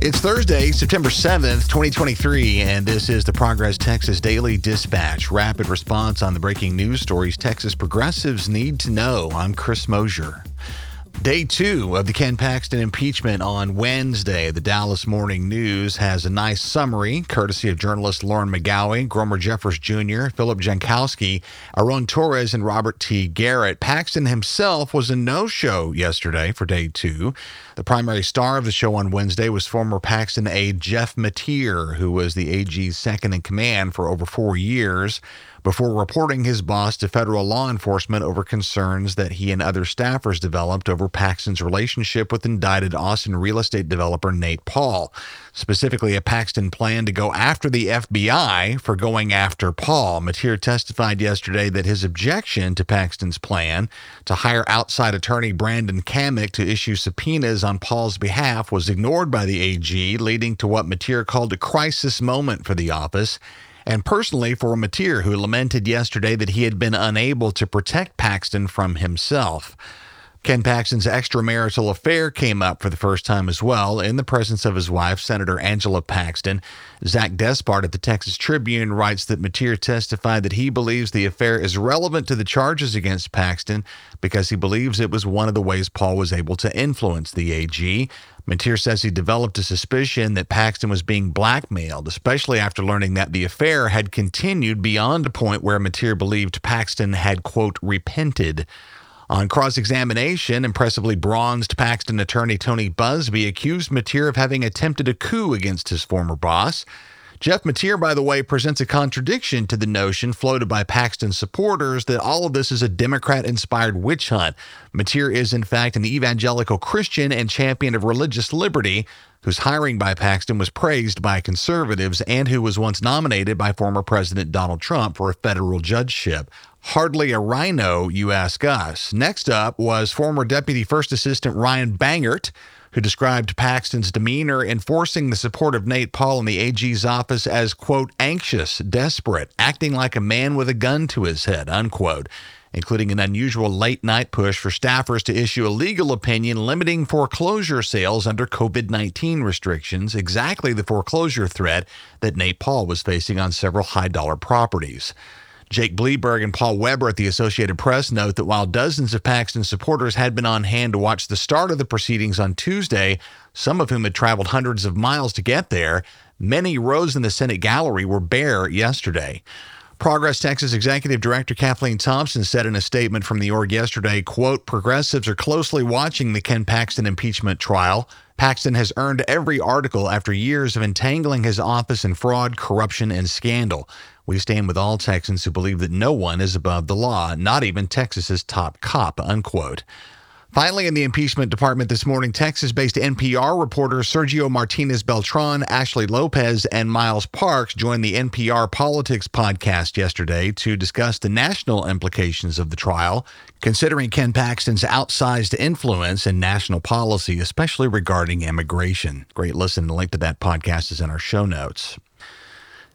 It's Thursday, September 7th, 2023, and this is the Progress Texas Daily Dispatch. Rapid response on the breaking news stories Texas progressives need to know. I'm Chris Mosier. Day two of the Ken Paxton impeachment on Wednesday. The Dallas Morning News has a nice summary, courtesy of journalists Lauren McGaughy, Gromer Jeffers Jr., Philip Jankowski, Aaron Torres, and Robert T. Garrett. Paxton himself was a no show yesterday for day two. The primary star of the show on Wednesday was former Paxton aide Jeff Mateer, who was the AG's second in command for over four years before reporting his boss to federal law enforcement over concerns that he and other staffers developed over Paxton's relationship with indicted Austin real estate developer Nate Paul. Specifically, a Paxton plan to go after the FBI for going after Paul. Mateer testified yesterday that his objection to Paxton's plan to hire outside attorney Brandon Cammack to issue subpoenas on Paul's behalf was ignored by the AG, leading to what Mateer called a crisis moment for the office and personally for Mateer, who lamented yesterday that he had been unable to protect Paxton from himself. Ken Paxton's extramarital affair came up for the first time as well in the presence of his wife, Senator Angela Paxton. Zach Despart at the Texas Tribune writes that Mateer testified that he believes the affair is relevant to the charges against Paxton because he believes it was one of the ways Paul was able to influence the AG. Mateer says he developed a suspicion that Paxton was being blackmailed, especially after learning that the affair had continued beyond a point where Mateer believed Paxton had, quote, repented. On cross examination, impressively bronzed Paxton attorney Tony Buzbee accused Mateer of having attempted a coup against his former boss. Jeff Mateer, by the way, presents a contradiction to the notion floated by Paxton supporters that all of this is a Democrat inspired witch hunt. Mateer is, in fact, an evangelical Christian and champion of religious liberty whose hiring by Paxton was praised by conservatives and who was once nominated by former President Donald Trump for a federal judgeship. Hardly a RINO, you ask us. Next up was former Deputy First Assistant Ryan Bangert, who described Paxton's demeanor enforcing the support of Nate Paul in the AG's office as, quote, anxious, desperate, acting like a man with a gun to his head, unquote including an unusual late night push for staffers to issue a legal opinion limiting foreclosure sales under COVID 19 restrictions, exactly the foreclosure threat that Nate Paul was facing on several high dollar properties. Jake Bleiberg and Paul Weber at the Associated Press note that while dozens of Paxton supporters had been on hand to watch the start of the proceedings on Tuesday, some of whom had traveled hundreds of miles to get there, many rows in the Senate gallery were bare yesterday. Progress Texas Executive Director Kathleen Thompson said in a statement from the org yesterday, quote, progressives are closely watching the Ken Paxton impeachment trial. Paxton has earned every article after years of entangling his office in fraud, corruption, and scandal. We stand with all Texans who believe that no one is above the law, not even Texas's top cop, unquote. Finally, in the impeachment department this morning, Texas based NPR reporters Sergio Martinez Beltran, Ashley Lopez, and Miles Parks joined the NPR Politics podcast yesterday to discuss the national implications of the trial, considering Ken Paxton's outsized influence in national policy, especially regarding immigration. Great listen. The link to that podcast is in our show notes.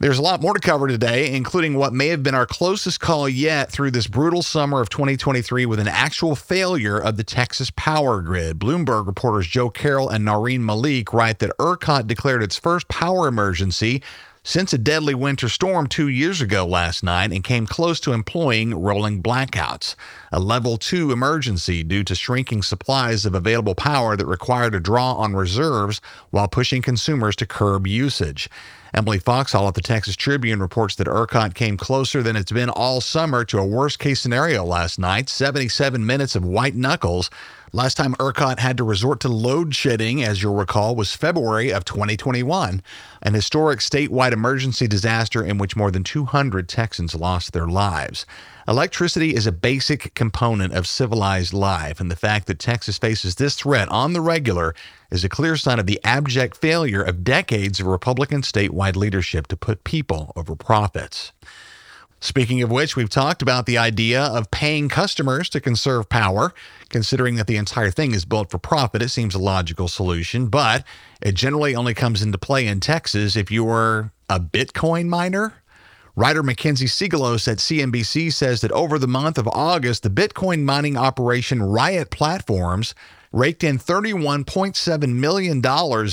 There's a lot more to cover today, including what may have been our closest call yet through this brutal summer of 2023 with an actual failure of the Texas power grid. Bloomberg reporters Joe Carroll and Naureen Malik write that ERCOT declared its first power emergency since a deadly winter storm two years ago last night and came close to employing rolling blackouts. A level two emergency due to shrinking supplies of available power that required a draw on reserves while pushing consumers to curb usage. Emily Foxhall at the Texas Tribune reports that ERCOT came closer than it's been all summer to a worst case scenario last night 77 minutes of white knuckles. Last time ERCOT had to resort to load shedding, as you'll recall, was February of 2021, an historic statewide emergency disaster in which more than 200 Texans lost their lives. Electricity is a basic component of civilized life, and the fact that Texas faces this threat on the regular is a clear sign of the abject failure of decades of Republican statewide leadership to put people over profits. Speaking of which, we've talked about the idea of paying customers to conserve power. Considering that the entire thing is built for profit, it seems a logical solution, but it generally only comes into play in Texas if you're a Bitcoin miner. Writer Mackenzie Sigalos at CNBC says that over the month of August, the Bitcoin mining operation Riot Platforms raked in $31.7 million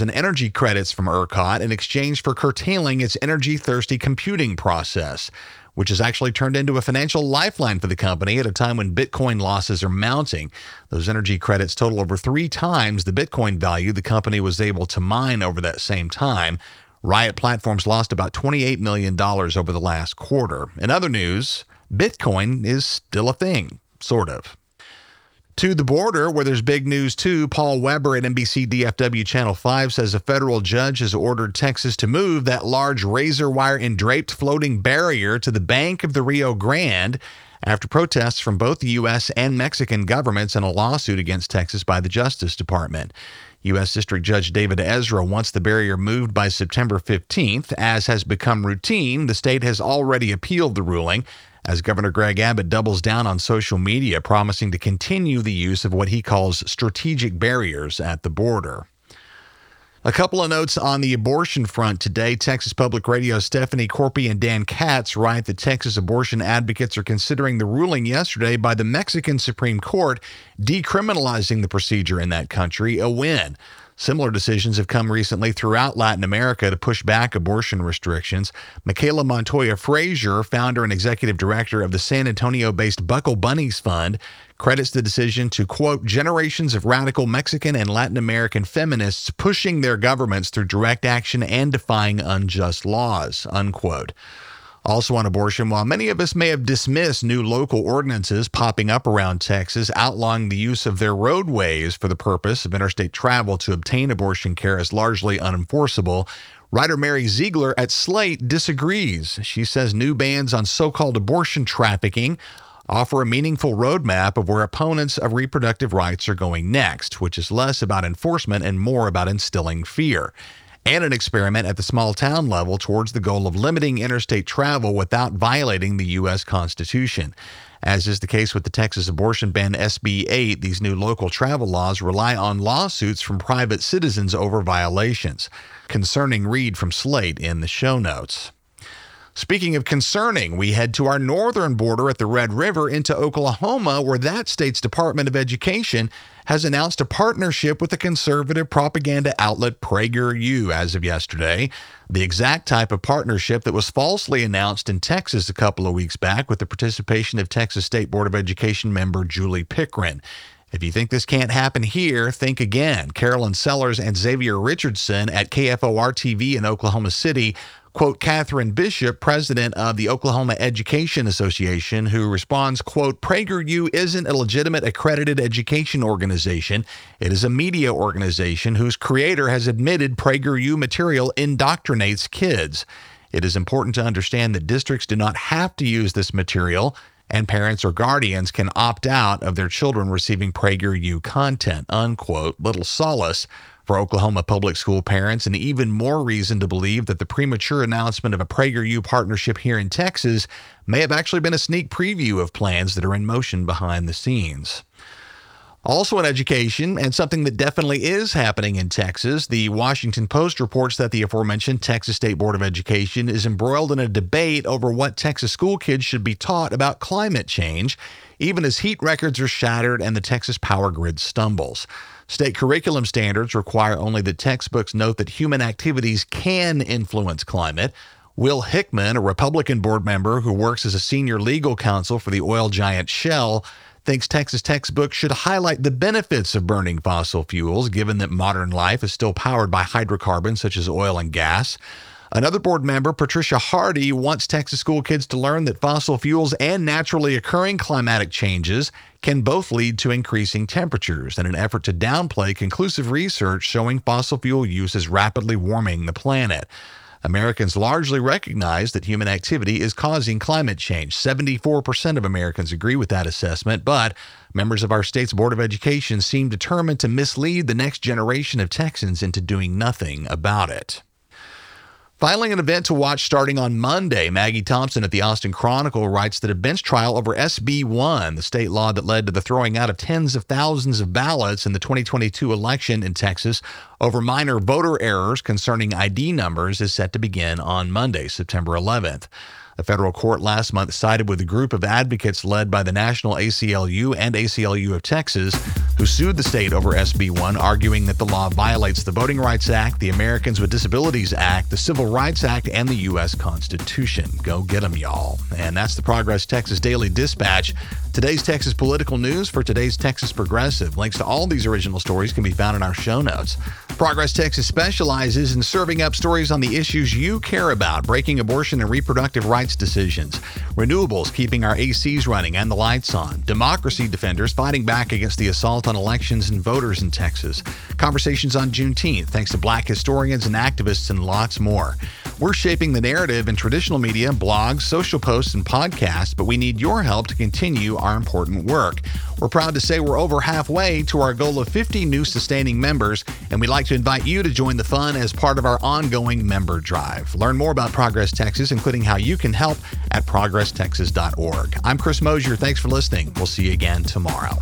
in energy credits from ERCOT in exchange for curtailing its energy thirsty computing process, which has actually turned into a financial lifeline for the company at a time when Bitcoin losses are mounting. Those energy credits total over three times the Bitcoin value the company was able to mine over that same time. Riot Platforms lost about $28 million over the last quarter. In other news, Bitcoin is still a thing, sort of. To the border, where there's big news too, Paul Weber at NBC DFW Channel 5 says a federal judge has ordered Texas to move that large razor wire endraped floating barrier to the bank of the Rio Grande after protests from both the U.S. and Mexican governments and a lawsuit against Texas by the Justice Department. U.S. District Judge David Ezra wants the barrier moved by September 15th. As has become routine, the state has already appealed the ruling as Governor Greg Abbott doubles down on social media, promising to continue the use of what he calls strategic barriers at the border. A couple of notes on the abortion front today. Texas Public Radio Stephania Corpi and Dan Katz write that Texas abortion advocates are considering the ruling yesterday by the Mexican Supreme Court decriminalizing the procedure in that country a win. Similar decisions have come recently throughout Latin America to push back abortion restrictions. Makayla Montoya Frazier, founder and executive director of the San Antonio based Buckle Bunnies Fund, credits the decision to, quote, generations of radical Mexican and Latin American feminists pushing their governments through direct action and defying unjust laws, unquote. Also on abortion, while many of us may have dismissed new local ordinances popping up around Texas outlawing the use of their roadways for the purpose of interstate travel to obtain abortion care as largely unenforceable, writer Mary Ziegler at Slate disagrees. She says new bans on so called abortion trafficking offer a meaningful roadmap of where opponents of reproductive rights are going next, which is less about enforcement and more about instilling fear and an experiment at the small town level towards the goal of limiting interstate travel without violating the U.S. Constitution. As is the case with the Texas abortion ban SB 8, these new local travel laws rely on lawsuits from private citizens over violations. Concerning read from Slate in the show notes. Speaking of concerning, we head to our northern border at the Red River into Oklahoma, where that state's Department of Education has announced a partnership with the conservative propaganda outlet PragerU as of yesterday. The exact type of partnership that was falsely announced in Texas a couple of weeks back with the participation of Texas State Board of Education member Julie Pickren. If you think this can't happen here, think again. Carolyn Sellers and Xavier Richardson at KFOR TV in Oklahoma City quote Katherine Bishop, president of the Oklahoma Education Association, who responds, quote, PragerU isn't a legitimate accredited education organization. It is a media organization whose creator has admitted PragerU material indoctrinates kids. It is important to understand that districts do not have to use this material, and parents or guardians can opt out of their children receiving PragerU content, unquote. Little solace for Oklahoma public school parents, and even more reason to believe that the premature announcement of a PragerU partnership here in Texas may have actually been a sneak preview of plans that are in motion behind the scenes. Also in education, and something that definitely is happening in Texas, the Washington Post reports that the aforementioned Texas State Board of Education is embroiled in a debate over what Texas school kids should be taught about climate change, even as heat records are shattered and the Texas power grid stumbles. State curriculum standards require only that textbooks note that human activities can influence climate. Will Hickman, a Republican board member who works as a senior legal counsel for the oil giant Shell, thinks Texas textbooks should highlight the benefits of burning fossil fuels, given that modern life is still powered by hydrocarbons such as oil and gas. Another board member, Patricia Hardy, wants Texas school kids to learn that fossil fuels and naturally occurring climatic changes can both lead to increasing temperatures in an effort to downplay conclusive research showing fossil fuel use is rapidly warming the planet. Americans largely recognize that human activity is causing climate change. 74% of Americans agree with that assessment, but members of our state's Board of Education seem determined to mislead the next generation of Texans into doing nothing about it. Filing an event to watch starting on Monday, Maggie Thompson at the Austin Chronicle writes that a bench trial over SB 1, the state law that led to the throwing out of tens of thousands of ballots in the 2022 election in Texas over minor voter errors concerning ID numbers, is set to begin on Monday, September 11th. A federal court last month sided with a group of advocates led by the National ACLU and ACLU of Texas, who sued the state over SB 1, arguing that the law violates the Voting Rights Act, the Americans with Disabilities Act, the Civil Rights Act, and the U.S. Constitution. Go get them, y'all. And that's the Progress Texas Daily Dispatch. Today's Texas political news for today's Texas Progressive. Links to all these original stories can be found in our show notes. Progress Texas specializes in serving up stories on the issues you care about breaking abortion and reproductive rights decisions, renewables keeping our ACs running and the lights on, democracy defenders fighting back against the assault on elections and voters in Texas, conversations on Juneteenth thanks to black historians and activists, and lots more. We're shaping the narrative in traditional media, blogs, social posts, and podcasts, but we need your help to continue our important work. We're proud to say we're over halfway to our goal of 50 new sustaining members, and we'd like to invite you to join the fun as part of our ongoing member drive. Learn more about Progress Texas, including how you can help at progresstexas.org. I'm Chris Mosier. Thanks for listening. We'll see you again tomorrow.